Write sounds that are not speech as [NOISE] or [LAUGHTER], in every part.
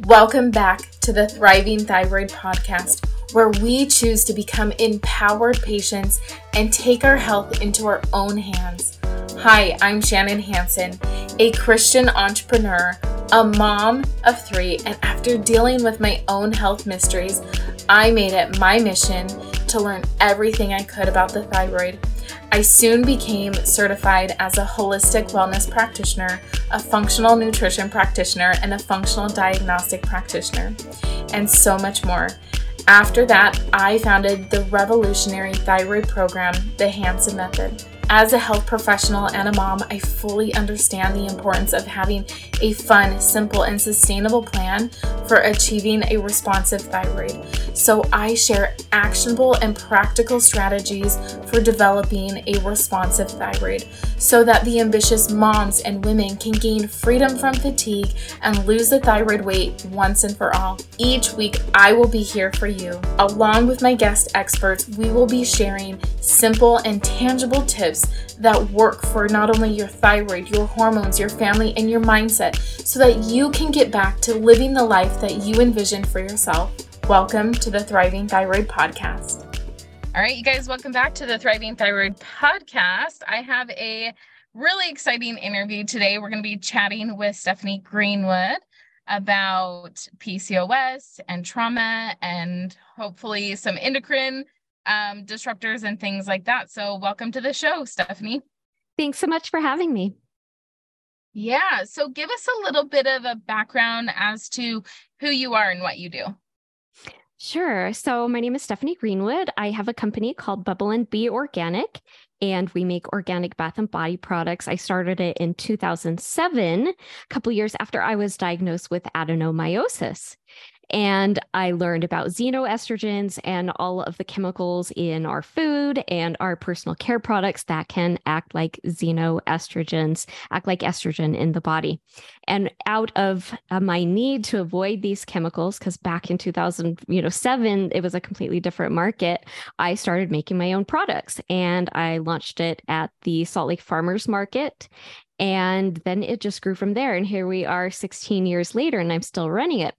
Welcome back to the Thriving Thyroid Podcast, where we choose to become empowered patients and take our health into our own hands. Hi, I'm Shannon Hansen, a Christian entrepreneur, a mom of three, and after dealing with my own health mysteries, I made it my mission to learn everything I could about the thyroid I soon became certified as a holistic wellness practitioner, a functional nutrition practitioner, and a functional diagnostic practitioner, and so much more. After that, I founded the revolutionary thyroid program, the Hansen Method. As a health professional and a mom, I fully understand the importance of having a fun, simple, and sustainable plan for achieving a responsive thyroid. So, I share actionable and practical strategies for developing a responsive thyroid so that the ambitious moms and women can gain freedom from fatigue and lose the thyroid weight once and for all. Each week, I will be here for you. Along with my guest experts, we will be sharing simple and tangible tips that work for not only your thyroid, your hormones, your family, and your mindset so that you can get back to living the life that you envision for yourself. Welcome to the Thriving Thyroid Podcast. All right, you guys, welcome back to the Thriving Thyroid Podcast. I have a really exciting interview today. We're going to be chatting with Stephanie Greenwood about PCOS and trauma and hopefully some endocrine um, disruptors and things like that. So, welcome to the show, Stephanie. Thanks so much for having me. Yeah. So, give us a little bit of a background as to who you are and what you do. Sure. So, my name is Stephanie Greenwood. I have a company called Bubble and Bee Organic, and we make organic bath and body products. I started it in 2007, a couple years after I was diagnosed with adenomyosis. And I learned about xenoestrogens and all of the chemicals in our food and our personal care products that can act like xenoestrogens, act like estrogen in the body. And out of uh, my need to avoid these chemicals, because back in 2000, you know, seven, it was a completely different market. I started making my own products and I launched it at the Salt Lake Farmers Market. And then it just grew from there. And here we are 16 years later, and I'm still running it.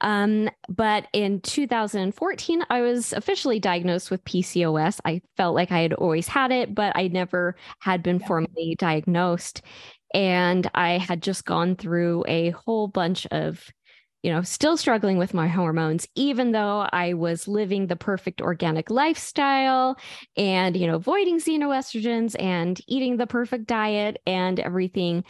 Um, but in 2014, I was officially diagnosed with PCOS. I felt like I had always had it, but I never had been formally diagnosed. And I had just gone through a whole bunch of you know, still struggling with my hormones, even though I was living the perfect organic lifestyle and, you know, avoiding xenoestrogens and eating the perfect diet and everything.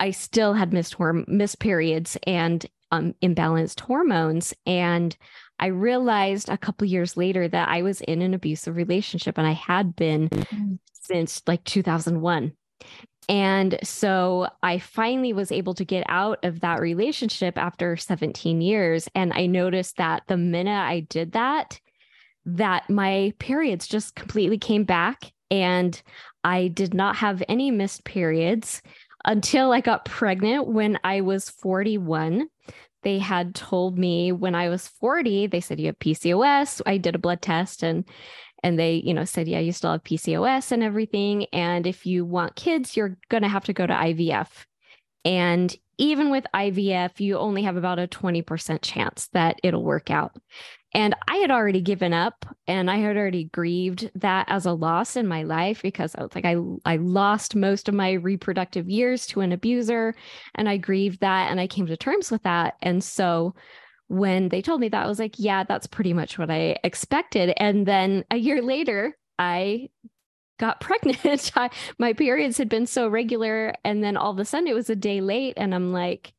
I still had missed horm- missed periods and um, imbalanced hormones. And I realized a couple years later that I was in an abusive relationship and I had been mm-hmm. since like 2001. And so I finally was able to get out of that relationship after 17 years. And I noticed that the minute I did that, that my periods just completely came back and I did not have any missed periods until I got pregnant when I was 41 they had told me when I was 40, they said you have PCOS. I did a blood test and and they, you know, said, yeah, you still have PCOS and everything. And if you want kids, you're gonna have to go to IVF. And even with IVF, you only have about a 20% chance that it'll work out. And I had already given up and I had already grieved that as a loss in my life because I was like, I, I lost most of my reproductive years to an abuser and I grieved that and I came to terms with that. And so when they told me that, I was like, yeah, that's pretty much what I expected. And then a year later, I got [LAUGHS] pregnant. I, my periods had been so regular. And then all of a sudden it was a day late. And I'm like,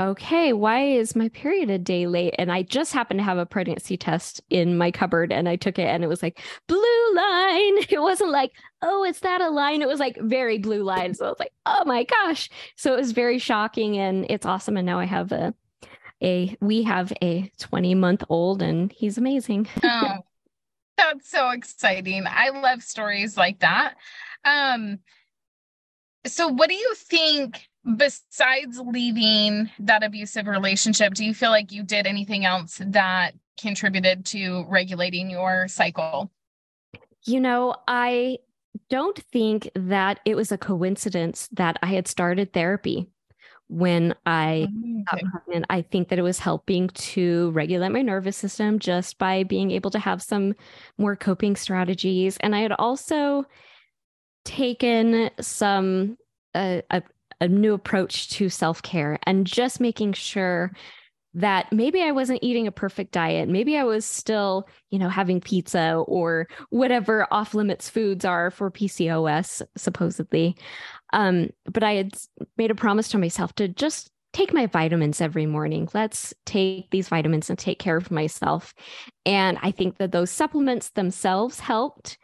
okay, why is my period a day late? And I just happened to have a pregnancy test in my cupboard and I took it and it was like blue line. [LAUGHS] It wasn't like, oh, is that a line? It was like very blue line. So I was like, oh my gosh. So it was very shocking and it's awesome. And now I have a a we have a 20 month old and he's amazing. [LAUGHS] oh, that's so exciting. I love stories like that. Um so what do you think besides leaving that abusive relationship, do you feel like you did anything else that contributed to regulating your cycle? You know, I don't think that it was a coincidence that I had started therapy. when I mm, okay. got pregnant. I think that it was helping to regulate my nervous system just by being able to have some more coping strategies. And I had also taken some uh, a, a new approach to self care and just making sure that maybe I wasn't eating a perfect diet. Maybe I was still, you know, having pizza or whatever off limits foods are for PCOS, supposedly. Um, but I had made a promise to myself to just take my vitamins every morning. Let's take these vitamins and take care of myself. And I think that those supplements themselves helped,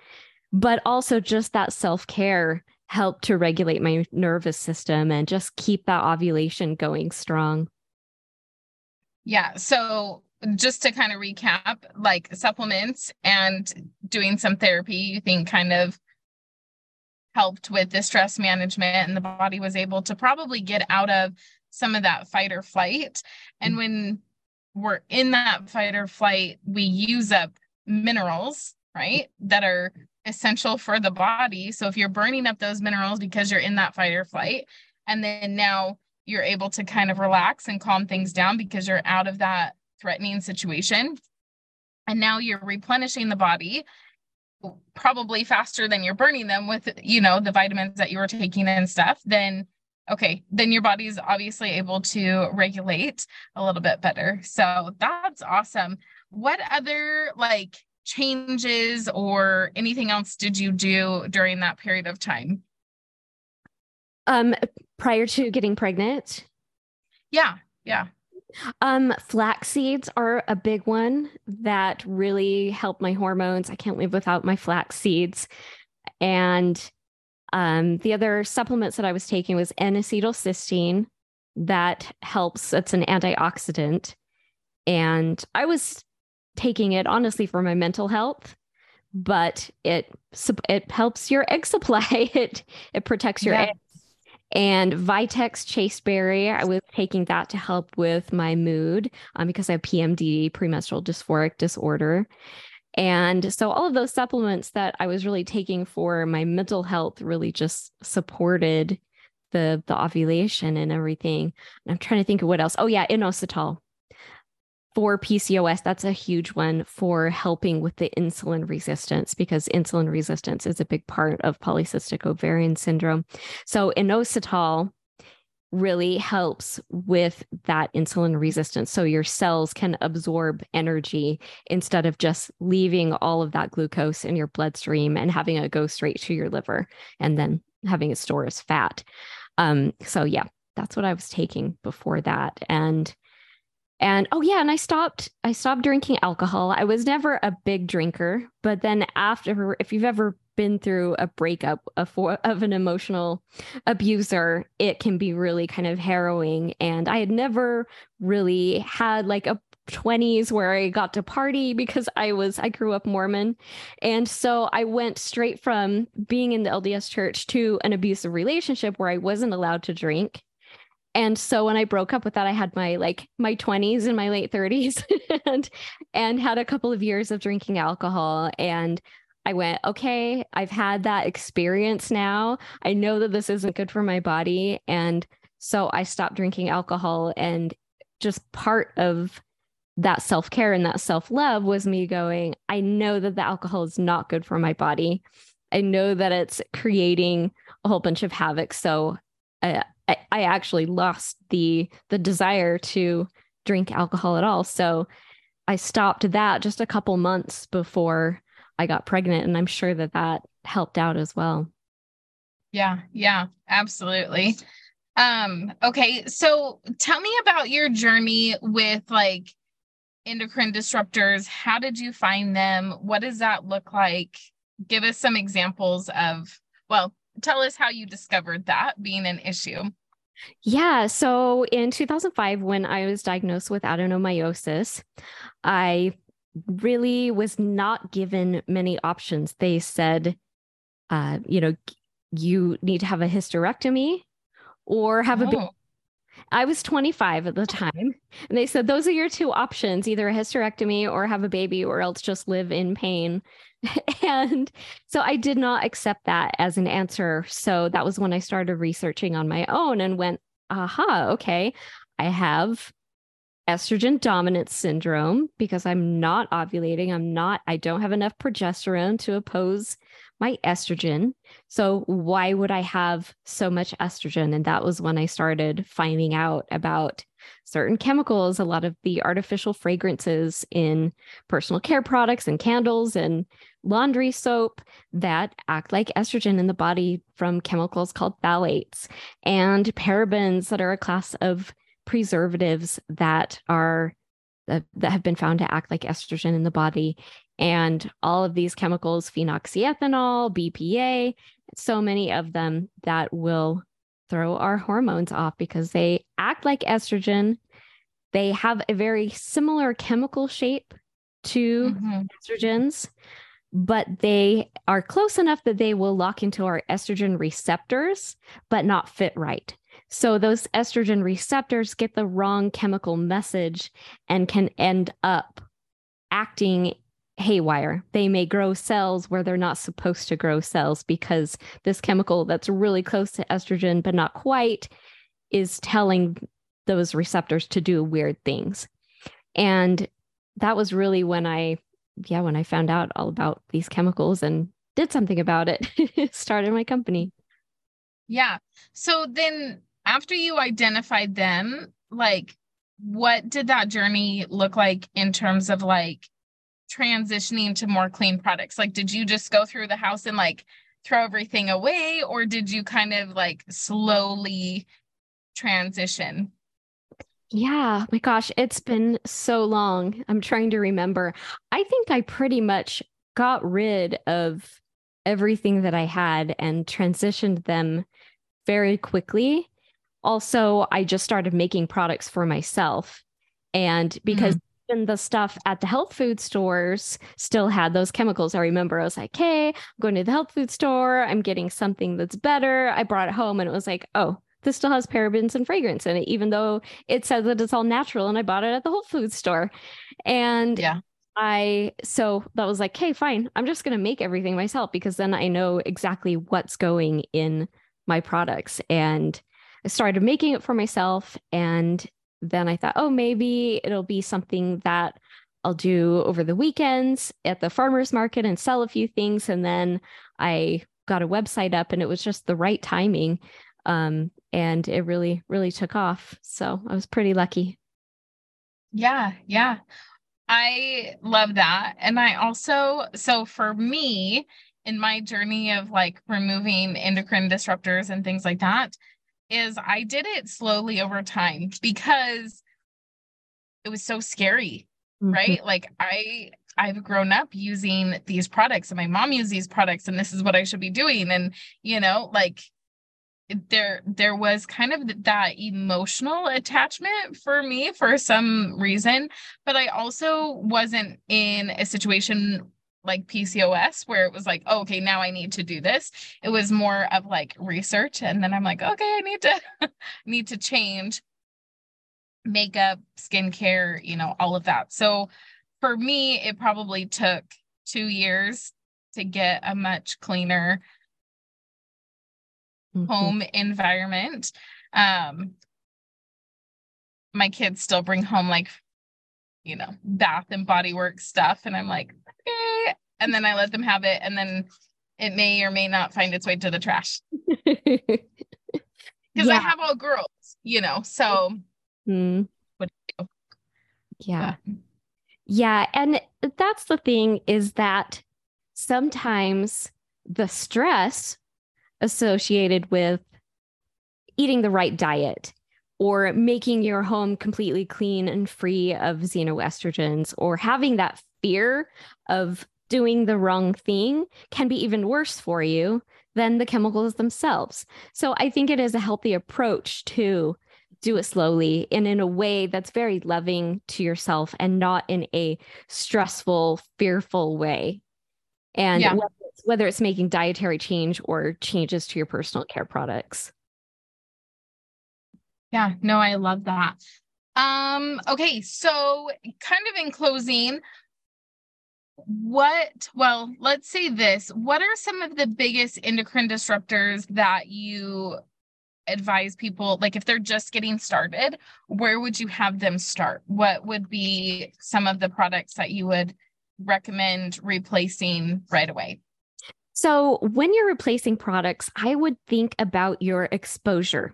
but also just that self care helped to regulate my nervous system and just keep that ovulation going strong. Yeah. So just to kind of recap, like supplements and doing some therapy, you think kind of helped with the stress management and the body was able to probably get out of some of that fight or flight. And when we're in that fight or flight, we use up minerals, right? That are essential for the body. So if you're burning up those minerals because you're in that fight or flight, and then now you're able to kind of relax and calm things down because you're out of that threatening situation. And now you're replenishing the body probably faster than you're burning them with, you know, the vitamins that you were taking and stuff, then okay, then your body's obviously able to regulate a little bit better. So that's awesome. What other like changes or anything else did you do during that period of time? Um, prior to getting pregnant? Yeah, yeah. Um, flax seeds are a big one that really help my hormones. I can't live without my flax seeds. And um, the other supplements that I was taking was N-acetylcysteine that helps. It's an antioxidant. And I was taking it honestly for my mental health, but it it helps your egg supply. [LAUGHS] it it protects your yeah. eggs and Vitex Chasteberry, I was taking that to help with my mood um, because I have PMD, premenstrual dysphoric disorder. And so all of those supplements that I was really taking for my mental health really just supported the the ovulation and everything. And I'm trying to think of what else. Oh yeah, inositol for PCOS, that's a huge one for helping with the insulin resistance because insulin resistance is a big part of polycystic ovarian syndrome. So, inositol really helps with that insulin resistance. So, your cells can absorb energy instead of just leaving all of that glucose in your bloodstream and having it go straight to your liver and then having it store as fat. Um, so, yeah, that's what I was taking before that. And and oh yeah, and I stopped I stopped drinking alcohol. I was never a big drinker, but then after if you've ever been through a breakup of, of an emotional abuser, it can be really kind of harrowing and I had never really had like a 20s where I got to party because I was I grew up Mormon. And so I went straight from being in the LDS church to an abusive relationship where I wasn't allowed to drink and so when i broke up with that i had my like my 20s and my late 30s [LAUGHS] and and had a couple of years of drinking alcohol. And i went okay i've had that experience now. I know that this isn't good for my body. And so i stopped drinking alcohol and just part of that self-care and that self-love was me going i know that the alcohol is not good for my body. I know that it's creating a whole bunch of havoc. So I, I, I actually lost the the desire to drink alcohol at all. So I stopped that just a couple months before I got pregnant, and I'm sure that that helped out as well. Yeah, yeah, absolutely. Um, okay, so tell me about your journey with like endocrine disruptors. How did you find them? What does that look like? Give us some examples of, well, tell us how you discovered that being an issue. Yeah. So in 2005, when I was diagnosed with adenomyosis, I really was not given many options. They said, uh, you know, you need to have a hysterectomy or have oh. a baby. I was 25 at the time, and they said those are your two options either a hysterectomy or have a baby, or else just live in pain. [LAUGHS] and so I did not accept that as an answer. So that was when I started researching on my own and went, aha, okay, I have estrogen dominance syndrome because I'm not ovulating. I'm not, I don't have enough progesterone to oppose my estrogen. So, why would I have so much estrogen? And that was when I started finding out about certain chemicals, a lot of the artificial fragrances in personal care products and candles and laundry soap that act like estrogen in the body from chemicals called phthalates and parabens that are a class of preservatives that are that, have been found to act like estrogen in the body and all of these chemicals phenoxyethanol bpa so many of them that will throw our hormones off because they act like estrogen they have a very similar chemical shape to mm-hmm. estrogens but they are close enough that they will lock into our estrogen receptors but not fit right so those estrogen receptors get the wrong chemical message and can end up acting haywire. They may grow cells where they're not supposed to grow cells because this chemical that's really close to estrogen, but not quite, is telling those receptors to do weird things. And that was really when I, yeah, when I found out all about these chemicals and did something about it, [LAUGHS] started my company. Yeah. So then after you identified them, like what did that journey look like in terms of like transitioning to more clean products? Like, did you just go through the house and like throw everything away, or did you kind of like slowly transition? Yeah, my gosh, it's been so long. I'm trying to remember. I think I pretty much got rid of everything that I had and transitioned them very quickly also I just started making products for myself. And because mm-hmm. Even the stuff at the health food stores still had those chemicals, I remember I was like, hey, I'm going to the health food store. I'm getting something that's better. I brought it home and it was like, oh, this still has parabens and fragrance in it, even though it says that it's all natural. And I bought it at the Whole Food store. And yeah. I so that was like, hey, fine. I'm just going to make everything myself because then I know exactly what's going in my products. And I started making it for myself. And then I thought, oh, maybe it'll be something that I'll do over the weekends at the farmer's market and sell a few things. And then I got a website up and it was just the right timing. Um, and it really, really took off. So I was pretty lucky. Yeah. Yeah. I love that. And I also, so for me, in my journey of like removing endocrine disruptors and things like that, is I did it slowly over time because it was so scary, mm-hmm. right? Like I I've grown up using these products and my mom used these products and this is what I should be doing and you know like there there was kind of that emotional attachment for me for some reason but I also wasn't in a situation like PCOS where it was like, oh, okay, now I need to do this. It was more of like research. And then I'm like, okay, I need to [LAUGHS] need to change makeup, skincare, you know, all of that. So for me, it probably took two years to get a much cleaner mm-hmm. home environment. Um my kids still bring home like you know, bath and body work stuff. And I'm like, okay. And then I let them have it. And then it may or may not find its way to the trash. [LAUGHS] Because yeah. I have all girls, you know. So mm. what do you do? Yeah. But. Yeah. And that's the thing is that sometimes the stress associated with eating the right diet or making your home completely clean and free of xenoestrogens or having that fear of doing the wrong thing can be even worse for you than the chemicals themselves. So I think it is a healthy approach to do it slowly and in a way that's very loving to yourself and not in a stressful, fearful way. And yeah. whether, it's, whether it's making dietary change or changes to your personal care products. Yeah, no, I love that. Um, okay, so kind of in closing, what well, let's say this. What are some of the biggest endocrine disruptors that you advise people like if they're just getting started, where would you have them start? What would be some of the products that you would recommend replacing right away? So, when you're replacing products, I would think about your exposure.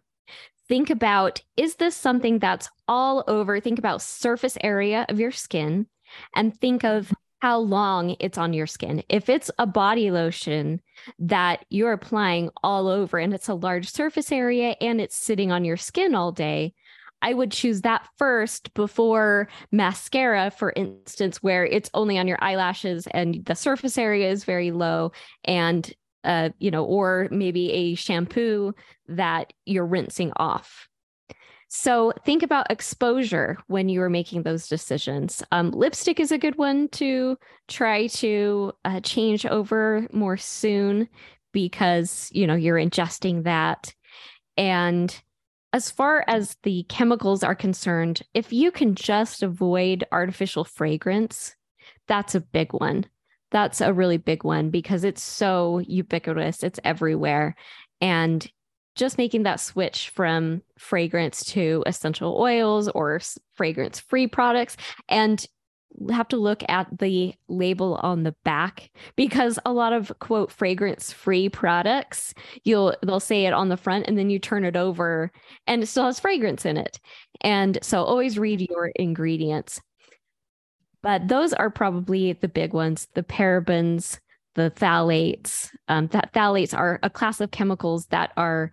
Think about is this something that's all over? Think about surface area of your skin and think of how long it's on your skin. If it's a body lotion that you're applying all over and it's a large surface area and it's sitting on your skin all day, I would choose that first before mascara, for instance, where it's only on your eyelashes and the surface area is very low and uh, you know, or maybe a shampoo that you're rinsing off. So think about exposure when you are making those decisions. Um, lipstick is a good one to try to uh, change over more soon because you know you're ingesting that. And as far as the chemicals are concerned, if you can just avoid artificial fragrance, that's a big one. That's a really big one because it's so ubiquitous, it's everywhere. And just making that switch from fragrance to essential oils or fragrance free products and have to look at the label on the back because a lot of quote fragrance free products you'll they'll say it on the front and then you turn it over and it still has fragrance in it. And so always read your ingredients. But those are probably the big ones the parabens the phthalates. Um, that phthalates are a class of chemicals that are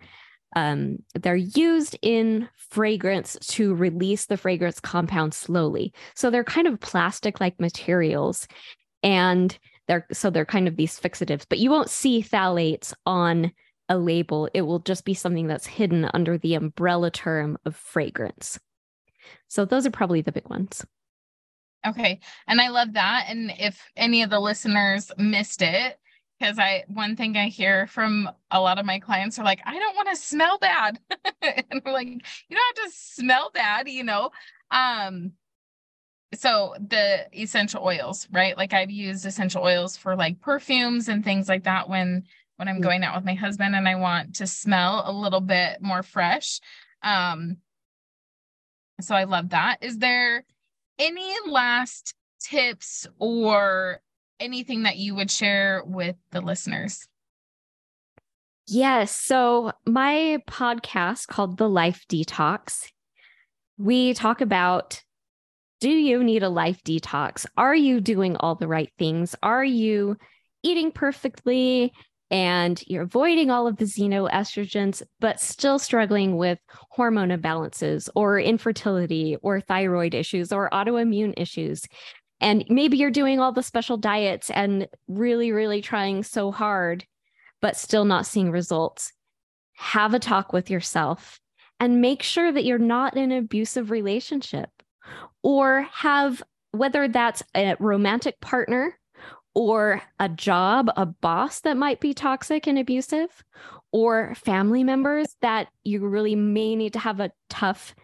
um, they're used in fragrance to release the fragrance compound slowly. So they're kind of plastic-like materials, and they're so they're kind of these fixatives. But you won't see phthalates on a label. It will just be something that's hidden under the umbrella term of fragrance. So those are probably the big ones. Okay. And I love that. And if any of the listeners missed it, because I one thing I hear from a lot of my clients are like, I don't want to smell bad. [LAUGHS] and we're like, you don't have to smell bad, you know. Um so the essential oils, right? Like I've used essential oils for like perfumes and things like that when when I'm mm. going out with my husband and I want to smell a little bit more fresh. Um so I love that. Is there any last tips or anything that you would share with the listeners? Yes. So, my podcast called The Life Detox, we talk about do you need a life detox? Are you doing all the right things? Are you eating perfectly and you're avoiding all of the xenoestrogens, but still struggling with hormone imbalances or infertility or thyroid issues or autoimmune issues. And maybe you're doing all the special diets and really, really trying so hard, but still not seeing results. Have a talk with yourself and make sure that you're not in an abusive relationship or have, whether that's a romantic partner or a job, a boss that might be toxic and abusive, or family members that you really may need to have a tough,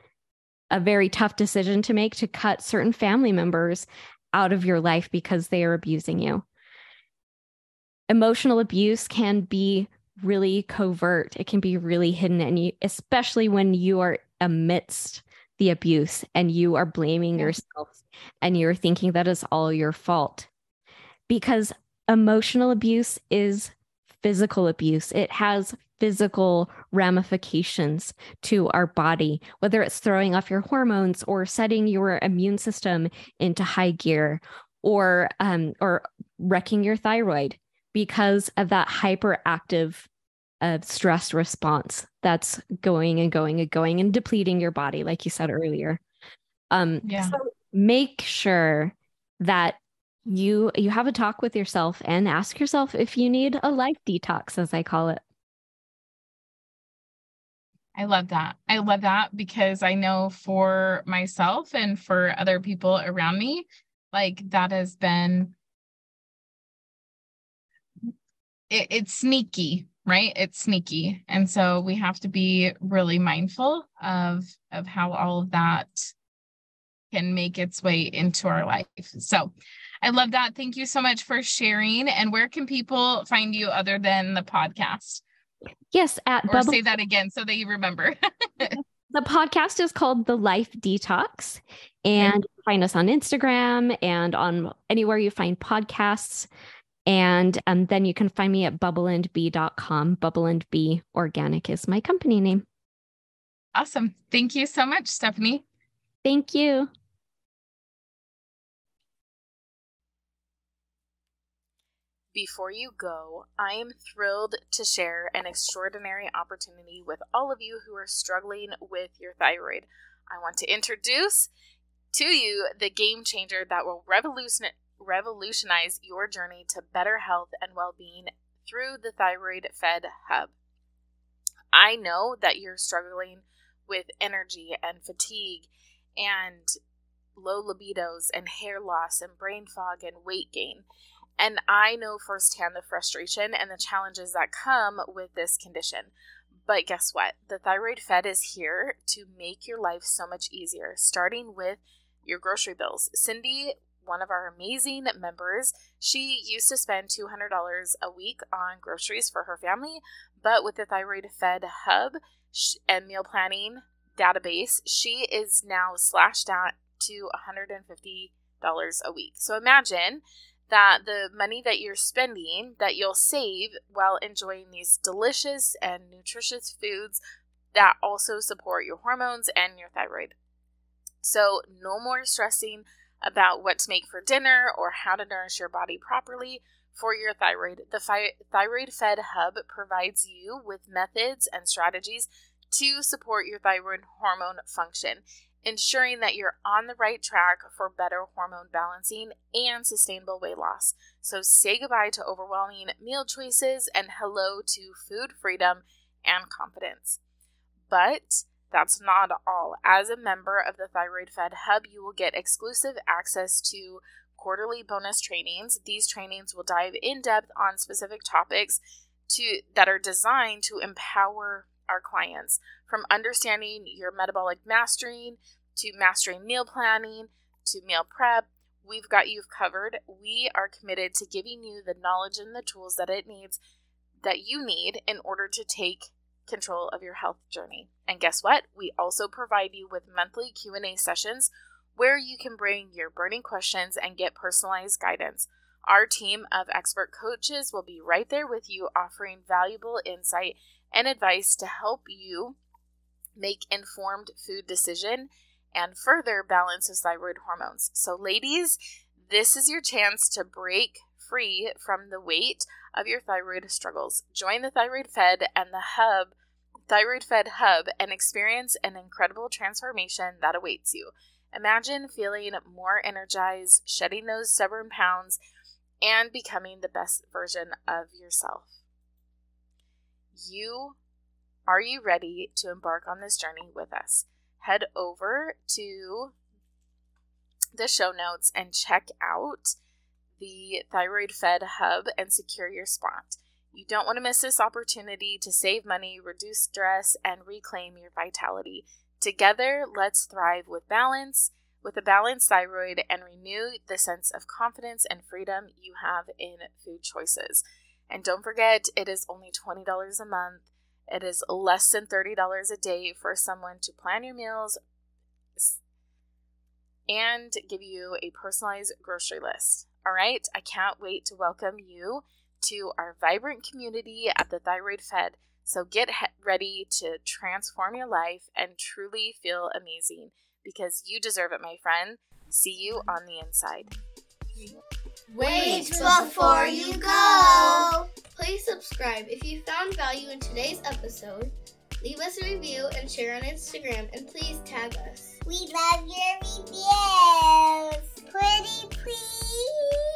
a very tough decision to make to cut certain family members out of your life because they are abusing you. Emotional abuse can be really covert, it can be really hidden, and you, especially when you are amidst the abuse and you are blaming yourself and you're thinking that is all your fault because emotional abuse is physical abuse. It has physical ramifications to our body, whether it's throwing off your hormones or setting your immune system into high gear or um, or wrecking your thyroid because of that hyperactive uh, stress response that's going and going and going and depleting your body, like you said earlier. Um, yeah. So make sure that you you have a talk with yourself and ask yourself if you need a life detox as i call it. I love that. I love that because i know for myself and for other people around me like that has been it, it's sneaky right? It's sneaky. And so we have to be really mindful of of how all of that can make its way into our life. So I love that. Thank you so much for sharing. And where can people find you other than the podcast? Yes, at or Bubble- say that again so that you remember. [LAUGHS] the podcast is called The Life Detox, and find us on Instagram and on anywhere you find podcasts. And um, then you can find me at bubbleandbee.com. Bubble and Bee Organic is my company name. Awesome. Thank you so much, Stephanie. Thank you. Before you go, I am thrilled to share an extraordinary opportunity with all of you who are struggling with your thyroid. I want to introduce to you the game changer that will revolution- revolutionize your journey to better health and well being through the Thyroid Fed Hub. I know that you're struggling with energy and fatigue and low libidos and hair loss and brain fog and weight gain. And I know firsthand the frustration and the challenges that come with this condition. But guess what? The Thyroid Fed is here to make your life so much easier, starting with your grocery bills. Cindy, one of our amazing members, she used to spend $200 a week on groceries for her family, but with the Thyroid Fed Hub and meal planning database, she is now slashed down to $150 a week. So imagine that the money that you're spending that you'll save while enjoying these delicious and nutritious foods that also support your hormones and your thyroid. So, no more stressing about what to make for dinner or how to nourish your body properly for your thyroid. The Fi- Thyroid Fed Hub provides you with methods and strategies to support your thyroid hormone function ensuring that you're on the right track for better hormone balancing and sustainable weight loss. So say goodbye to overwhelming meal choices and hello to food freedom and confidence. But that's not all. As a member of the Thyroid Fed Hub, you will get exclusive access to quarterly bonus trainings. These trainings will dive in depth on specific topics to that are designed to empower our clients from understanding your metabolic mastering to mastering meal planning to meal prep. We've got you covered. We are committed to giving you the knowledge and the tools that it needs that you need in order to take control of your health journey. And guess what? We also provide you with monthly Q&A sessions where you can bring your burning questions and get personalized guidance. Our team of expert coaches will be right there with you offering valuable insight and advice to help you make informed food decision and further balance his thyroid hormones. So, ladies, this is your chance to break free from the weight of your thyroid struggles. Join the Thyroid Fed and the Hub, Thyroid Fed Hub, and experience an incredible transformation that awaits you. Imagine feeling more energized, shedding those stubborn pounds, and becoming the best version of yourself. You are you ready to embark on this journey with us? head over to the show notes and check out the Thyroid Fed Hub and secure your spot. You don't want to miss this opportunity to save money, reduce stress, and reclaim your vitality. Together, let's thrive with balance, with a balanced thyroid, and renew the sense of confidence and freedom you have in food choices. And don't forget, it is only $20 a month it is less than $30 a day for someone to plan your meals and give you a personalized grocery list. All right, I can't wait to welcome you to our vibrant community at the Thyroid Fed. So get ready to transform your life and truly feel amazing because you deserve it, my friend. See you on the inside. Wait before you go! Please subscribe if you found value in today's episode. Leave us a review and share on Instagram, and please tag us. We love your reviews! Pretty please!